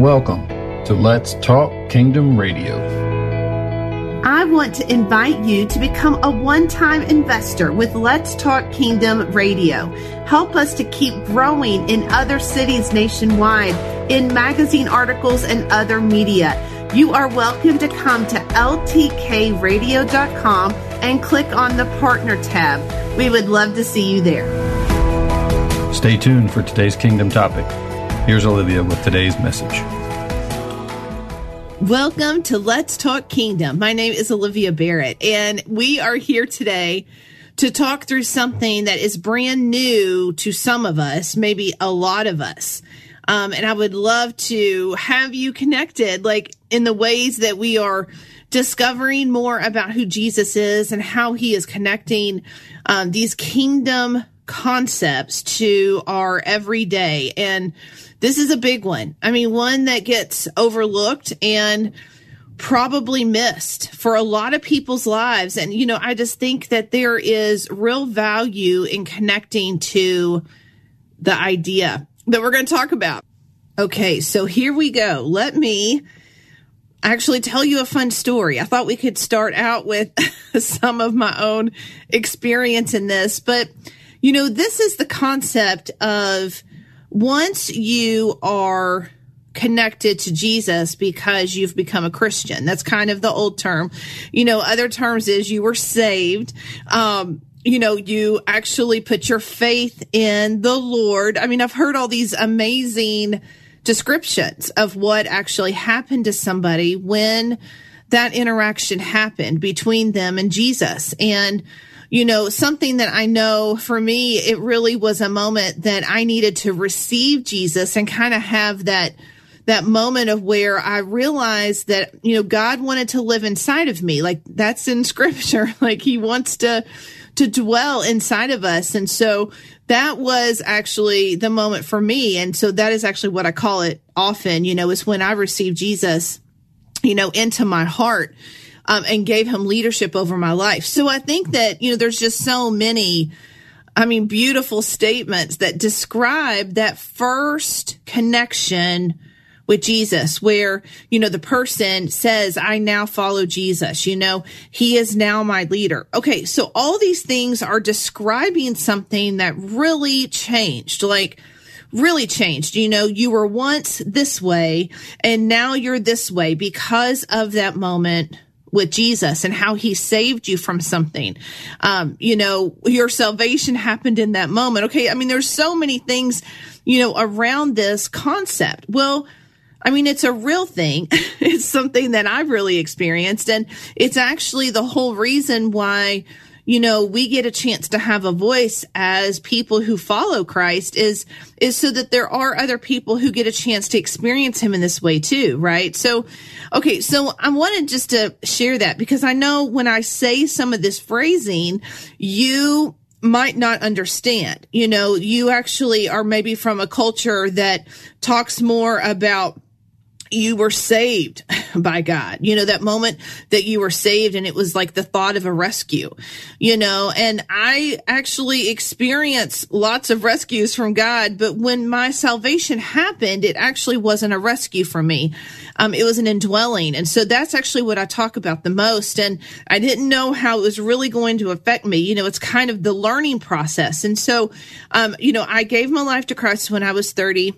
Welcome to Let's Talk Kingdom Radio. I want to invite you to become a one time investor with Let's Talk Kingdom Radio. Help us to keep growing in other cities nationwide, in magazine articles and other media. You are welcome to come to ltkradio.com and click on the partner tab. We would love to see you there. Stay tuned for today's Kingdom topic. Here's Olivia with today's message. Welcome to Let's Talk Kingdom. My name is Olivia Barrett, and we are here today to talk through something that is brand new to some of us, maybe a lot of us. Um, and I would love to have you connected, like in the ways that we are discovering more about who Jesus is and how he is connecting um, these kingdom concepts to our everyday. And this is a big one. I mean, one that gets overlooked and probably missed for a lot of people's lives. And, you know, I just think that there is real value in connecting to the idea that we're going to talk about. Okay, so here we go. Let me actually tell you a fun story. I thought we could start out with some of my own experience in this, but you know, this is the concept of once you are connected to Jesus because you've become a Christian. That's kind of the old term. You know, other terms is you were saved. Um, you know, you actually put your faith in the Lord. I mean, I've heard all these amazing descriptions of what actually happened to somebody when that interaction happened between them and Jesus. And you know, something that I know for me, it really was a moment that I needed to receive Jesus and kind of have that that moment of where I realized that, you know, God wanted to live inside of me. Like that's in scripture. Like he wants to to dwell inside of us. And so that was actually the moment for me. And so that is actually what I call it often, you know, is when I received Jesus, you know, into my heart um, and gave him leadership over my life. So I think that, you know, there's just so many, I mean, beautiful statements that describe that first connection with Jesus, where, you know, the person says, I now follow Jesus, you know, he is now my leader. Okay. So all these things are describing something that really changed. Like, really changed. You know, you were once this way and now you're this way because of that moment with Jesus and how he saved you from something. Um, you know, your salvation happened in that moment. Okay. I mean, there's so many things, you know, around this concept. Well, I mean, it's a real thing. it's something that I've really experienced. And it's actually the whole reason why, you know, we get a chance to have a voice as people who follow Christ is, is so that there are other people who get a chance to experience him in this way too, right? So, okay. So I wanted just to share that because I know when I say some of this phrasing, you might not understand. You know, you actually are maybe from a culture that talks more about you were saved by God. You know, that moment that you were saved and it was like the thought of a rescue, you know, and I actually experienced lots of rescues from God, but when my salvation happened, it actually wasn't a rescue for me. Um, it was an indwelling. And so that's actually what I talk about the most. And I didn't know how it was really going to affect me. You know, it's kind of the learning process. And so, um, you know, I gave my life to Christ when I was 30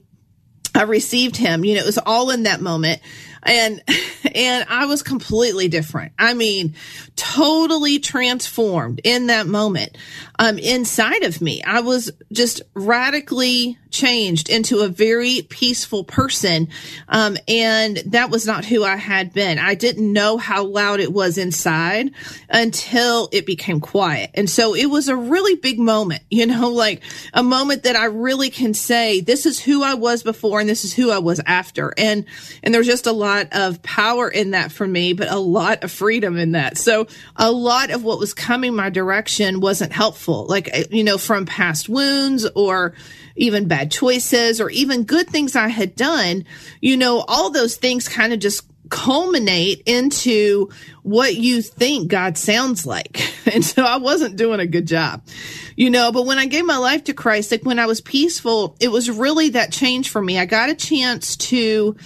I received him. You know, it was all in that moment. and and I was completely different. I mean, totally transformed in that moment. Um, inside of me, I was just radically changed into a very peaceful person. Um, and that was not who I had been. I didn't know how loud it was inside until it became quiet. And so it was a really big moment, you know, like a moment that I really can say, this is who I was before and this is who I was after. And, and there's just a lot of power in that for me, but a lot of freedom in that. So a lot of what was coming my direction wasn't helpful, like, you know, from past wounds or, even bad choices or even good things I had done, you know, all those things kind of just culminate into what you think God sounds like. And so I wasn't doing a good job, you know, but when I gave my life to Christ, like when I was peaceful, it was really that change for me. I got a chance to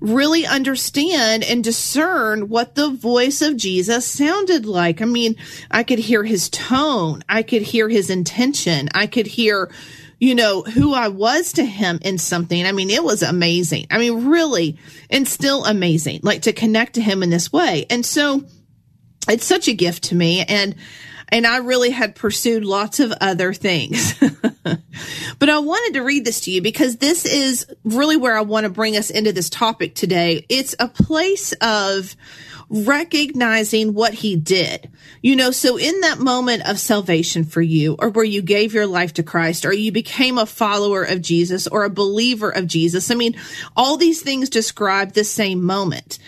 really understand and discern what the voice of Jesus sounded like. I mean, I could hear his tone. I could hear his intention. I could hear you know, who I was to him in something. I mean, it was amazing. I mean, really, and still amazing, like to connect to him in this way. And so it's such a gift to me. And, and I really had pursued lots of other things. but I wanted to read this to you because this is really where I want to bring us into this topic today. It's a place of, recognizing what he did. You know, so in that moment of salvation for you, or where you gave your life to Christ, or you became a follower of Jesus, or a believer of Jesus, I mean, all these things describe the same moment.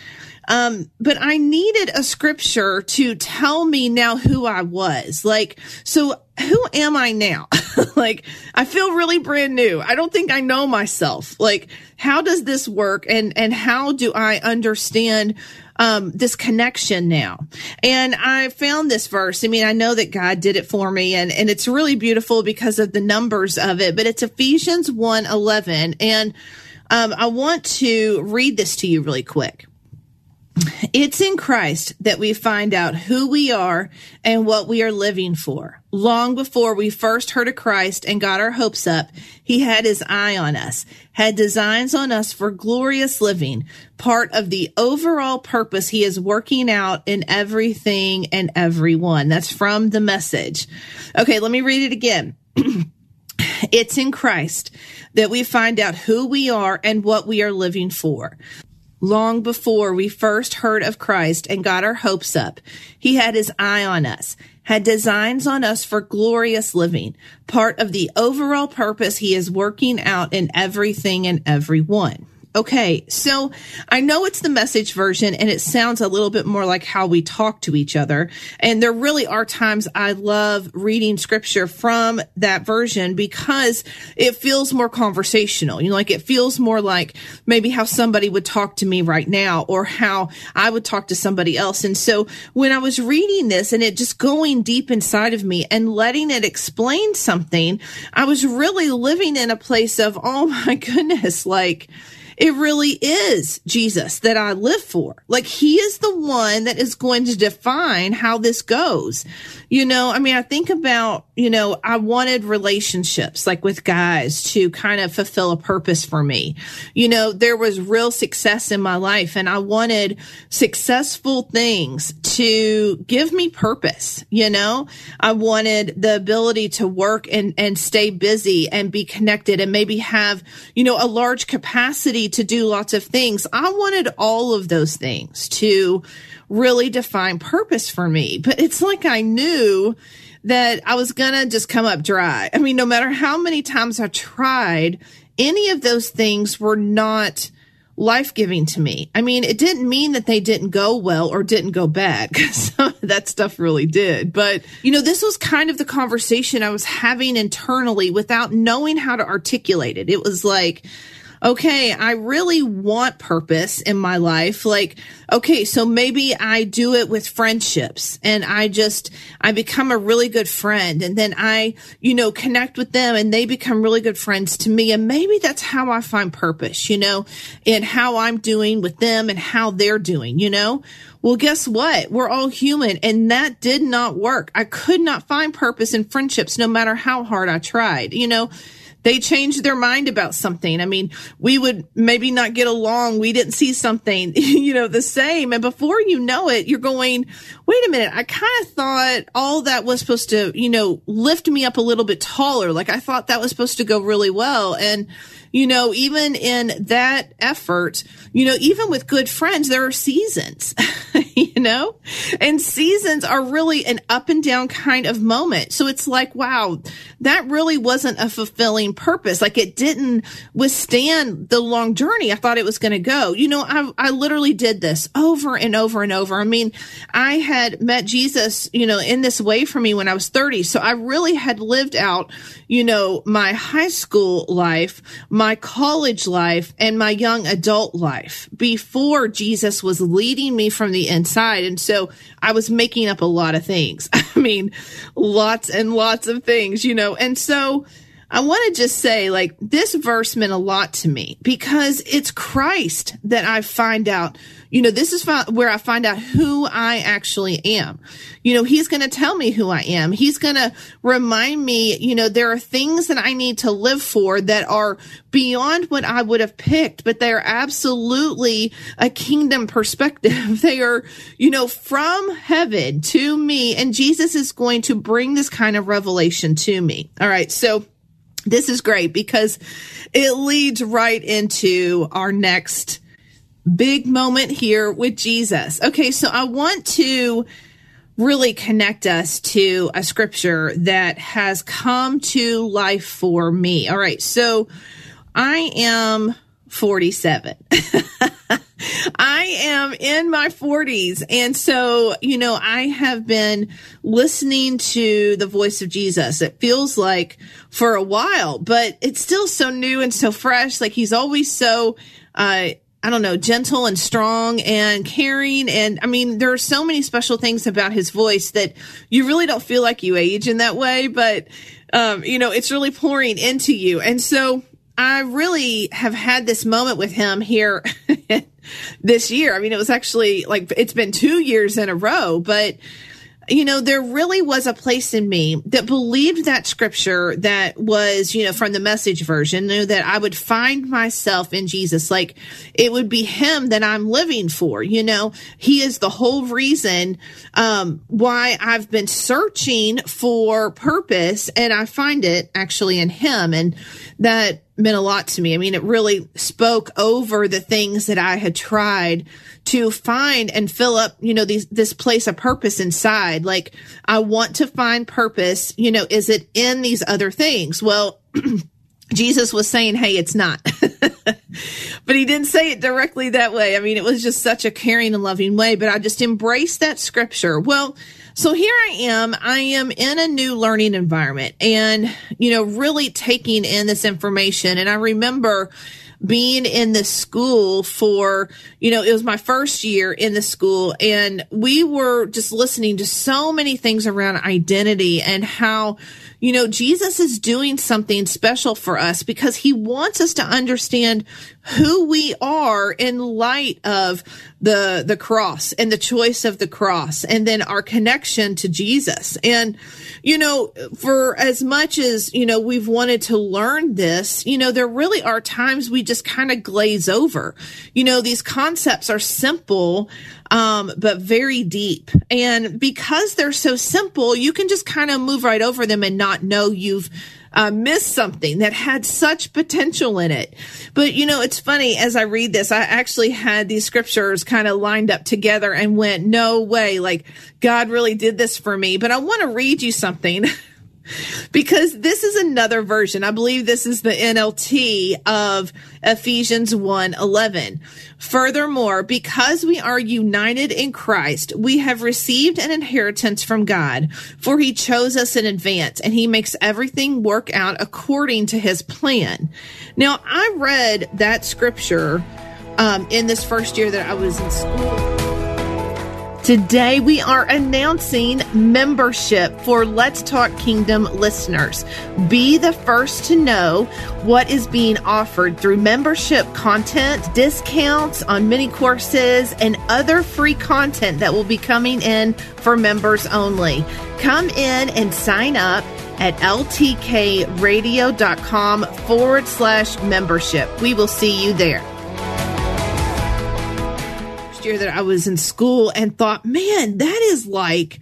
Um, but I needed a scripture to tell me now who I was. Like, so who am I now? like, I feel really brand new. I don't think I know myself. Like, how does this work? And, and how do I understand um, this connection now. And I found this verse. I mean, I know that God did it for me and, and it's really beautiful because of the numbers of it, but it's Ephesians 1 11. And um, I want to read this to you really quick. It's in Christ that we find out who we are and what we are living for. Long before we first heard of Christ and got our hopes up, he had his eye on us, had designs on us for glorious living, part of the overall purpose he is working out in everything and everyone. That's from the message. Okay, let me read it again. it's in Christ that we find out who we are and what we are living for long before we first heard of Christ and got our hopes up. He had his eye on us, had designs on us for glorious living, part of the overall purpose he is working out in everything and everyone. Okay, so I know it's the message version and it sounds a little bit more like how we talk to each other. And there really are times I love reading scripture from that version because it feels more conversational. You know, like it feels more like maybe how somebody would talk to me right now or how I would talk to somebody else. And so when I was reading this and it just going deep inside of me and letting it explain something, I was really living in a place of, oh my goodness, like, it really is Jesus that I live for. Like he is the one that is going to define how this goes. You know, I mean, I think about, you know, I wanted relationships like with guys to kind of fulfill a purpose for me. You know, there was real success in my life and I wanted successful things to give me purpose. You know, I wanted the ability to work and, and stay busy and be connected and maybe have, you know, a large capacity to do lots of things. I wanted all of those things to really define purpose for me. But it's like I knew that I was going to just come up dry. I mean, no matter how many times I tried, any of those things were not life giving to me. I mean, it didn't mean that they didn't go well or didn't go bad because that stuff really did. But, you know, this was kind of the conversation I was having internally without knowing how to articulate it. It was like, okay, I really want purpose in my life. Like, okay, so maybe I do it with friendships and I just, I become a really good friend and then I, you know, connect with them and they become really good friends to me. And maybe that's how I find purpose, you know, in how I'm doing with them and how they're doing, you know? Well, guess what? We're all human and that did not work. I could not find purpose in friendships no matter how hard I tried, you know? They changed their mind about something. I mean, we would maybe not get along. We didn't see something, you know, the same. And before you know it, you're going, wait a minute. I kind of thought all that was supposed to, you know, lift me up a little bit taller. Like I thought that was supposed to go really well. And, you know, even in that effort, you know, even with good friends, there are seasons, you know, and seasons are really an up and down kind of moment. So it's like, wow, that really wasn't a fulfilling purpose. Like it didn't withstand the long journey I thought it was going to go. You know, I, I literally did this over and over and over. I mean, I had met Jesus, you know, in this way for me when I was 30. So I really had lived out, you know, my high school life, my college life and my young adult life before Jesus was leading me from the inside. And so I was making up a lot of things. I mean, lots and lots of things, you know, and so I want to just say, like, this verse meant a lot to me because it's Christ that I find out, you know, this is where I find out who I actually am. You know, he's going to tell me who I am. He's going to remind me, you know, there are things that I need to live for that are beyond what I would have picked, but they are absolutely a kingdom perspective. they are, you know, from heaven to me. And Jesus is going to bring this kind of revelation to me. All right. So, this is great because it leads right into our next big moment here with Jesus. Okay, so I want to really connect us to a scripture that has come to life for me. All right, so I am 47. I am in my 40s. And so, you know, I have been listening to the voice of Jesus. It feels like for a while, but it's still so new and so fresh. Like he's always so, uh, I don't know, gentle and strong and caring. And I mean, there are so many special things about his voice that you really don't feel like you age in that way, but, um, you know, it's really pouring into you. And so I really have had this moment with him here this year. I mean, it was actually like it's been two years in a row, but you know, there really was a place in me that believed that scripture that was, you know, from the message version, knew that I would find myself in Jesus. Like it would be him that I'm living for, you know, he is the whole reason, um, why I've been searching for purpose and I find it actually in him. And that meant a lot to me. I mean, it really spoke over the things that I had tried to find and fill up, you know, these, this place of purpose inside. Like, I want to find purpose, you know, is it in these other things? Well, Jesus was saying, Hey, it's not. but he didn't say it directly that way. I mean, it was just such a caring and loving way, but I just embraced that scripture. Well, so here I am. I am in a new learning environment and, you know, really taking in this information. And I remember being in the school for, you know, it was my first year in the school and we were just listening to so many things around identity and how, you know, Jesus is doing something special for us because he wants us to understand who we are in light of the the cross and the choice of the cross and then our connection to Jesus. And you know, for as much as, you know, we've wanted to learn this, you know, there really are times we just kind of glaze over. You know, these concepts are simple um, but very deep. And because they're so simple, you can just kind of move right over them and not know you've uh, missed something that had such potential in it. But you know, it's funny as I read this, I actually had these scriptures kind of lined up together and went, no way, like God really did this for me. But I want to read you something. because this is another version. I believe this is the NLT of Ephesians 1 11. Furthermore, because we are united in Christ, we have received an inheritance from God, for he chose us in advance and he makes everything work out according to his plan. Now, I read that scripture um, in this first year that I was in school. Today, we are announcing membership for Let's Talk Kingdom listeners. Be the first to know what is being offered through membership content, discounts on mini courses, and other free content that will be coming in for members only. Come in and sign up at ltkradio.com forward slash membership. We will see you there. Year that I was in school and thought, man, that is like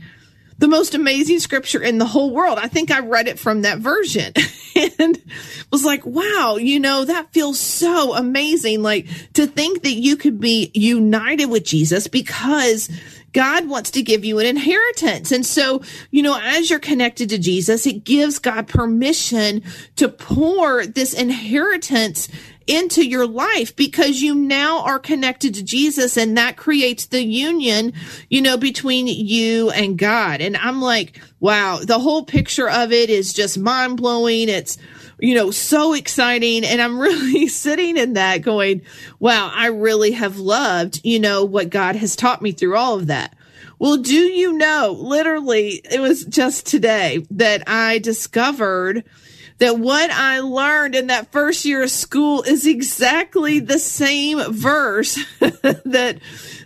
the most amazing scripture in the whole world. I think I read it from that version and was like, wow, you know, that feels so amazing. Like to think that you could be united with Jesus because God wants to give you an inheritance. And so, you know, as you're connected to Jesus, it gives God permission to pour this inheritance into your life because you now are connected to Jesus and that creates the union, you know, between you and God. And I'm like, wow, the whole picture of it is just mind blowing. It's, you know, so exciting. And I'm really sitting in that going, wow, I really have loved, you know, what God has taught me through all of that. Well, do you know, literally, it was just today that I discovered that what I learned in that first year of school is exactly the same verse that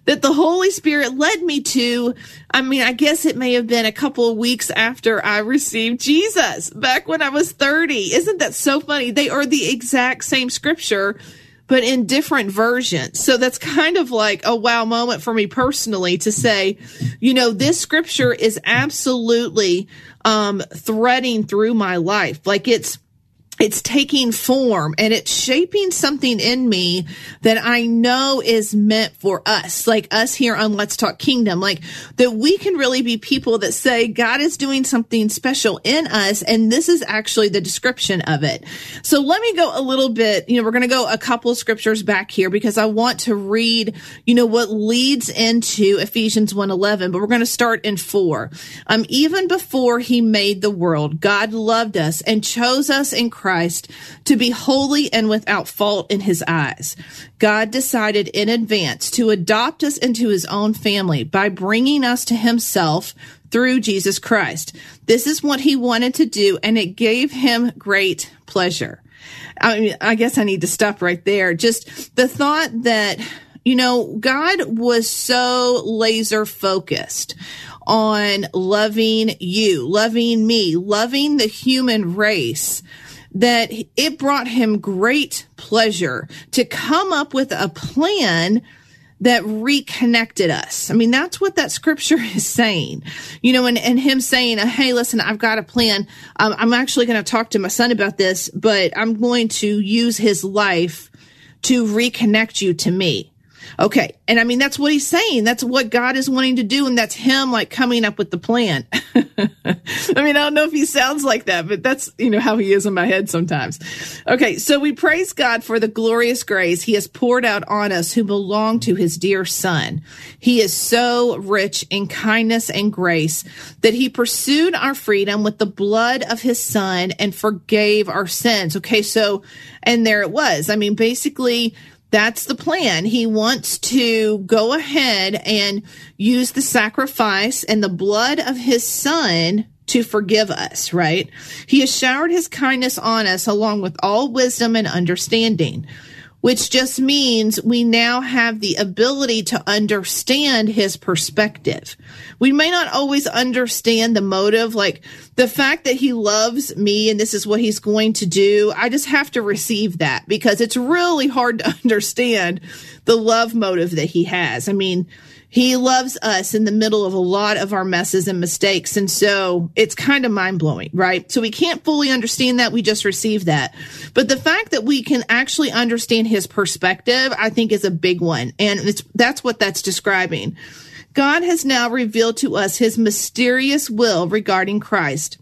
that the Holy Spirit led me to. I mean, I guess it may have been a couple of weeks after I received Jesus back when I was 30. Isn't that so funny? They are the exact same scripture but in different versions. So that's kind of like a wow moment for me personally to say, you know, this scripture is absolutely um, threading through my life. Like it's it's taking form and it's shaping something in me that I know is meant for us, like us here on Let's Talk Kingdom, like that we can really be people that say God is doing something special in us. And this is actually the description of it. So let me go a little bit, you know, we're going to go a couple scriptures back here because I want to read, you know, what leads into Ephesians 1:11, but we're going to start in 4. Um even before he made the world, God loved us and chose us in Christ Christ to be holy and without fault in his eyes. God decided in advance to adopt us into his own family by bringing us to himself through Jesus Christ. This is what he wanted to do, and it gave him great pleasure. I mean, I guess I need to stop right there. Just the thought that, you know, God was so laser focused on loving you, loving me, loving the human race that it brought him great pleasure to come up with a plan that reconnected us. I mean, that's what that scripture is saying, you know, and, and him saying, Hey, listen, I've got a plan. Um, I'm actually going to talk to my son about this, but I'm going to use his life to reconnect you to me. Okay. And I mean, that's what he's saying. That's what God is wanting to do. And that's him like coming up with the plan. I mean, I don't know if he sounds like that, but that's, you know, how he is in my head sometimes. Okay. So we praise God for the glorious grace he has poured out on us who belong to his dear son. He is so rich in kindness and grace that he pursued our freedom with the blood of his son and forgave our sins. Okay. So, and there it was. I mean, basically, that's the plan. He wants to go ahead and use the sacrifice and the blood of his son to forgive us, right? He has showered his kindness on us along with all wisdom and understanding which just means we now have the ability to understand his perspective. We may not always understand the motive, like the fact that he loves me and this is what he's going to do. I just have to receive that because it's really hard to understand the love motive that he has. I mean, he loves us in the middle of a lot of our messes and mistakes. And so it's kind of mind blowing, right? So we can't fully understand that. We just receive that. But the fact that we can actually understand his perspective, I think is a big one. And it's, that's what that's describing. God has now revealed to us his mysterious will regarding Christ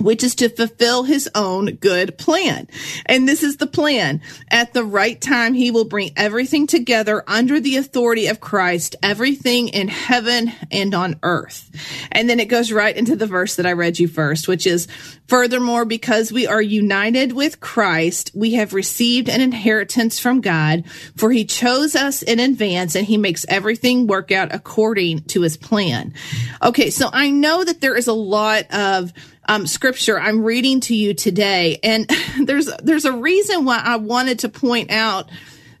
which is to fulfill his own good plan. And this is the plan. At the right time, he will bring everything together under the authority of Christ, everything in heaven and on earth. And then it goes right into the verse that I read you first, which is, furthermore, because we are united with Christ, we have received an inheritance from God, for he chose us in advance and he makes everything work out according to his plan. Okay. So I know that there is a lot of um, scripture I'm reading to you today. And there's, there's a reason why I wanted to point out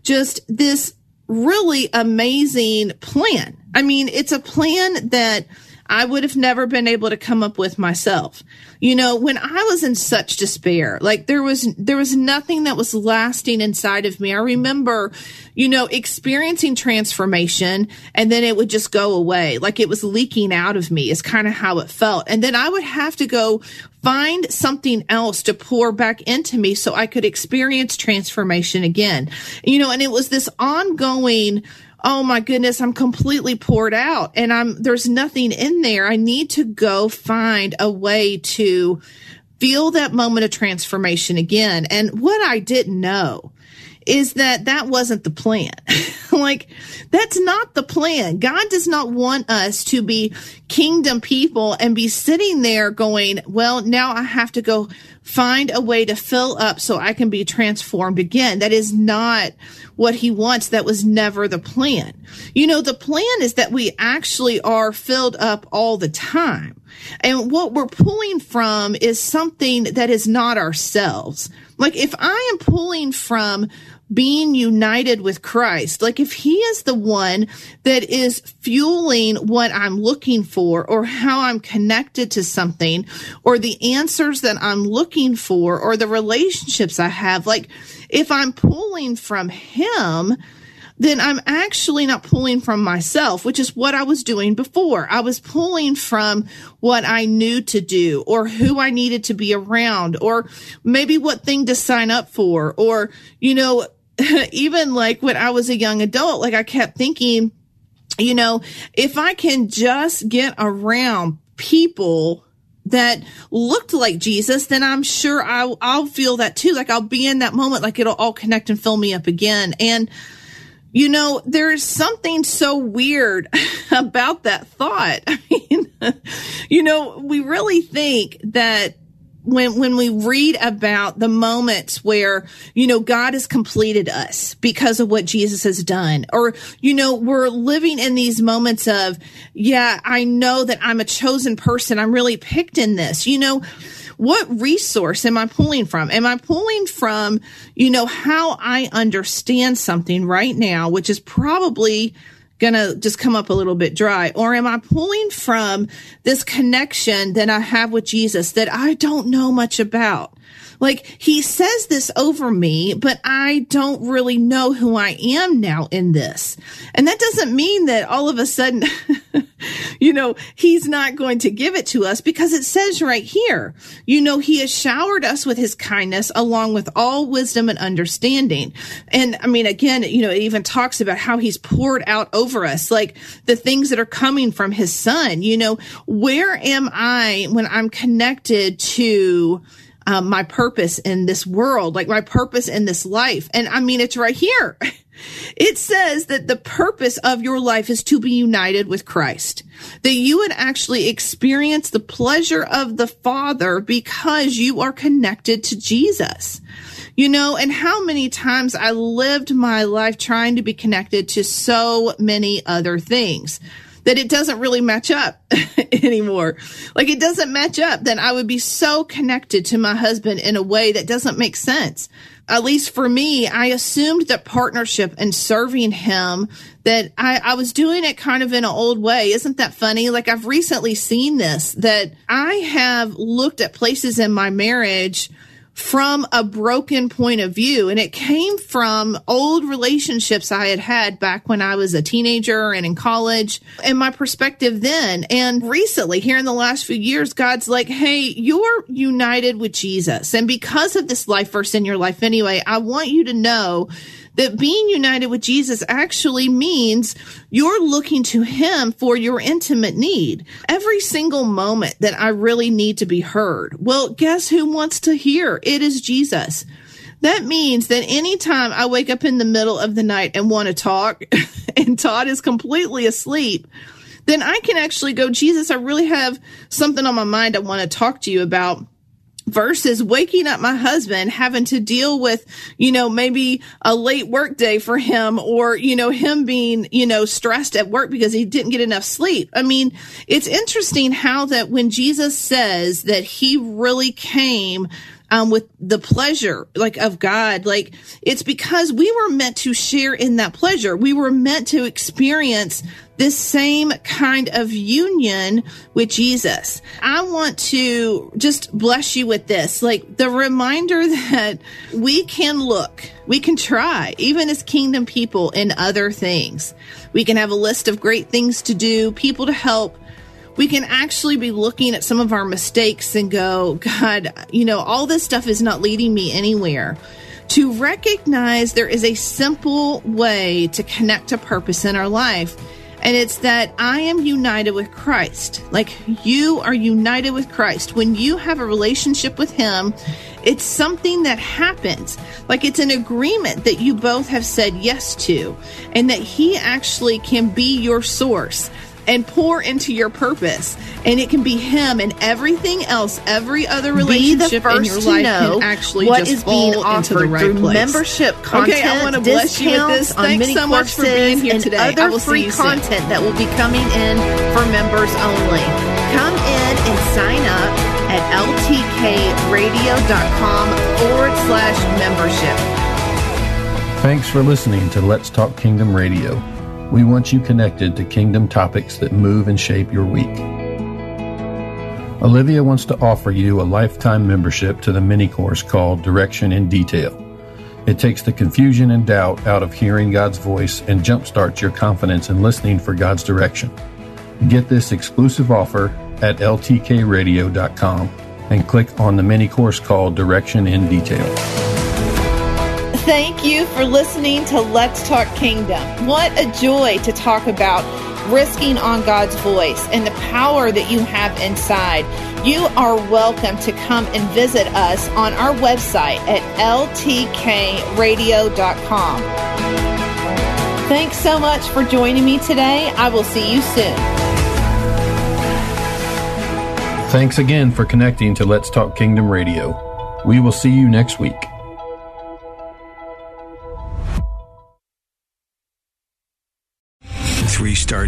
just this really amazing plan. I mean, it's a plan that I would have never been able to come up with myself. You know, when I was in such despair, like there was, there was nothing that was lasting inside of me. I remember, you know, experiencing transformation and then it would just go away. Like it was leaking out of me is kind of how it felt. And then I would have to go find something else to pour back into me so I could experience transformation again. You know, and it was this ongoing, oh my goodness, I'm completely poured out and I'm, there's nothing in there. I need to go find a way to feel that moment of transformation again. And what I didn't know is that that wasn't the plan. like, that's not the plan. God does not want us to be kingdom people and be sitting there going, well, now I have to go find a way to fill up so I can be transformed again. That is not what he wants. That was never the plan. You know, the plan is that we actually are filled up all the time. And what we're pulling from is something that is not ourselves. Like if I am pulling from being united with Christ, like if he is the one that is fueling what I'm looking for or how I'm connected to something or the answers that I'm looking for or the relationships I have, like if I'm pulling from him, then I'm actually not pulling from myself, which is what I was doing before. I was pulling from what I knew to do or who I needed to be around or maybe what thing to sign up for or, you know, even like when I was a young adult, like I kept thinking, you know, if I can just get around people that looked like Jesus, then I'm sure I'll, I'll feel that too. Like I'll be in that moment, like it'll all connect and fill me up again. And, you know, there's something so weird about that thought. I mean, you know, we really think that when when we read about the moments where you know God has completed us because of what Jesus has done. Or you know we're living in these moments of yeah I know that I'm a chosen person. I'm really picked in this. You know what resource am I pulling from? Am I pulling from, you know, how I understand something right now, which is probably going to just come up a little bit dry? Or am I pulling from this connection that I have with Jesus that I don't know much about? Like he says this over me, but I don't really know who I am now in this. And that doesn't mean that all of a sudden, you know, he's not going to give it to us because it says right here, you know, he has showered us with his kindness along with all wisdom and understanding. And I mean, again, you know, it even talks about how he's poured out over us, like the things that are coming from his son. You know, where am I when I'm connected to um, my purpose in this world, like my purpose in this life. And I mean, it's right here. It says that the purpose of your life is to be united with Christ, that you would actually experience the pleasure of the Father because you are connected to Jesus. You know, and how many times I lived my life trying to be connected to so many other things that it doesn't really match up anymore. Like it doesn't match up, then I would be so connected to my husband in a way that doesn't make sense. At least for me, I assumed that partnership and serving him that I, I was doing it kind of in an old way. Isn't that funny? Like I've recently seen this that I have looked at places in my marriage from a broken point of view. And it came from old relationships I had had back when I was a teenager and in college and my perspective then. And recently, here in the last few years, God's like, Hey, you're united with Jesus. And because of this life verse in your life anyway, I want you to know that being united with Jesus actually means you're looking to him for your intimate need. Every single moment that I really need to be heard. Well, guess who wants to hear? It is Jesus. That means that anytime I wake up in the middle of the night and want to talk and Todd is completely asleep, then I can actually go, Jesus, I really have something on my mind I want to talk to you about versus waking up my husband having to deal with, you know, maybe a late work day for him or, you know, him being, you know, stressed at work because he didn't get enough sleep. I mean, it's interesting how that when Jesus says that he really came um, with the pleasure like of God. Like it's because we were meant to share in that pleasure. We were meant to experience this same kind of union with Jesus. I want to just bless you with this, like the reminder that we can look, we can try, even as kingdom people in other things. We can have a list of great things to do, people to help, we can actually be looking at some of our mistakes and go, God, you know, all this stuff is not leading me anywhere. To recognize there is a simple way to connect to purpose in our life. And it's that I am united with Christ. Like you are united with Christ. When you have a relationship with Him, it's something that happens. Like it's an agreement that you both have said yes to, and that He actually can be your source and pour into your purpose. And it can be him and everything else, every other relationship in your life can actually what just is fall being into offered the right through place. membership content, okay, I want to bless you with this. discounts Thanks so much for being here and today. I Other will see free you soon. content that will be coming in for members only. Come in and sign up at ltkradio.com forward slash membership. Thanks for listening to Let's Talk Kingdom Radio. We want you connected to kingdom topics that move and shape your week. Olivia wants to offer you a lifetime membership to the mini course called Direction in Detail. It takes the confusion and doubt out of hearing God's voice and jumpstarts your confidence in listening for God's direction. Get this exclusive offer at ltkradio.com and click on the mini course called Direction in Detail. Thank you for listening to Let's Talk Kingdom. What a joy to talk about risking on God's voice and the power that you have inside. You are welcome to come and visit us on our website at ltkradio.com. Thanks so much for joining me today. I will see you soon. Thanks again for connecting to Let's Talk Kingdom Radio. We will see you next week.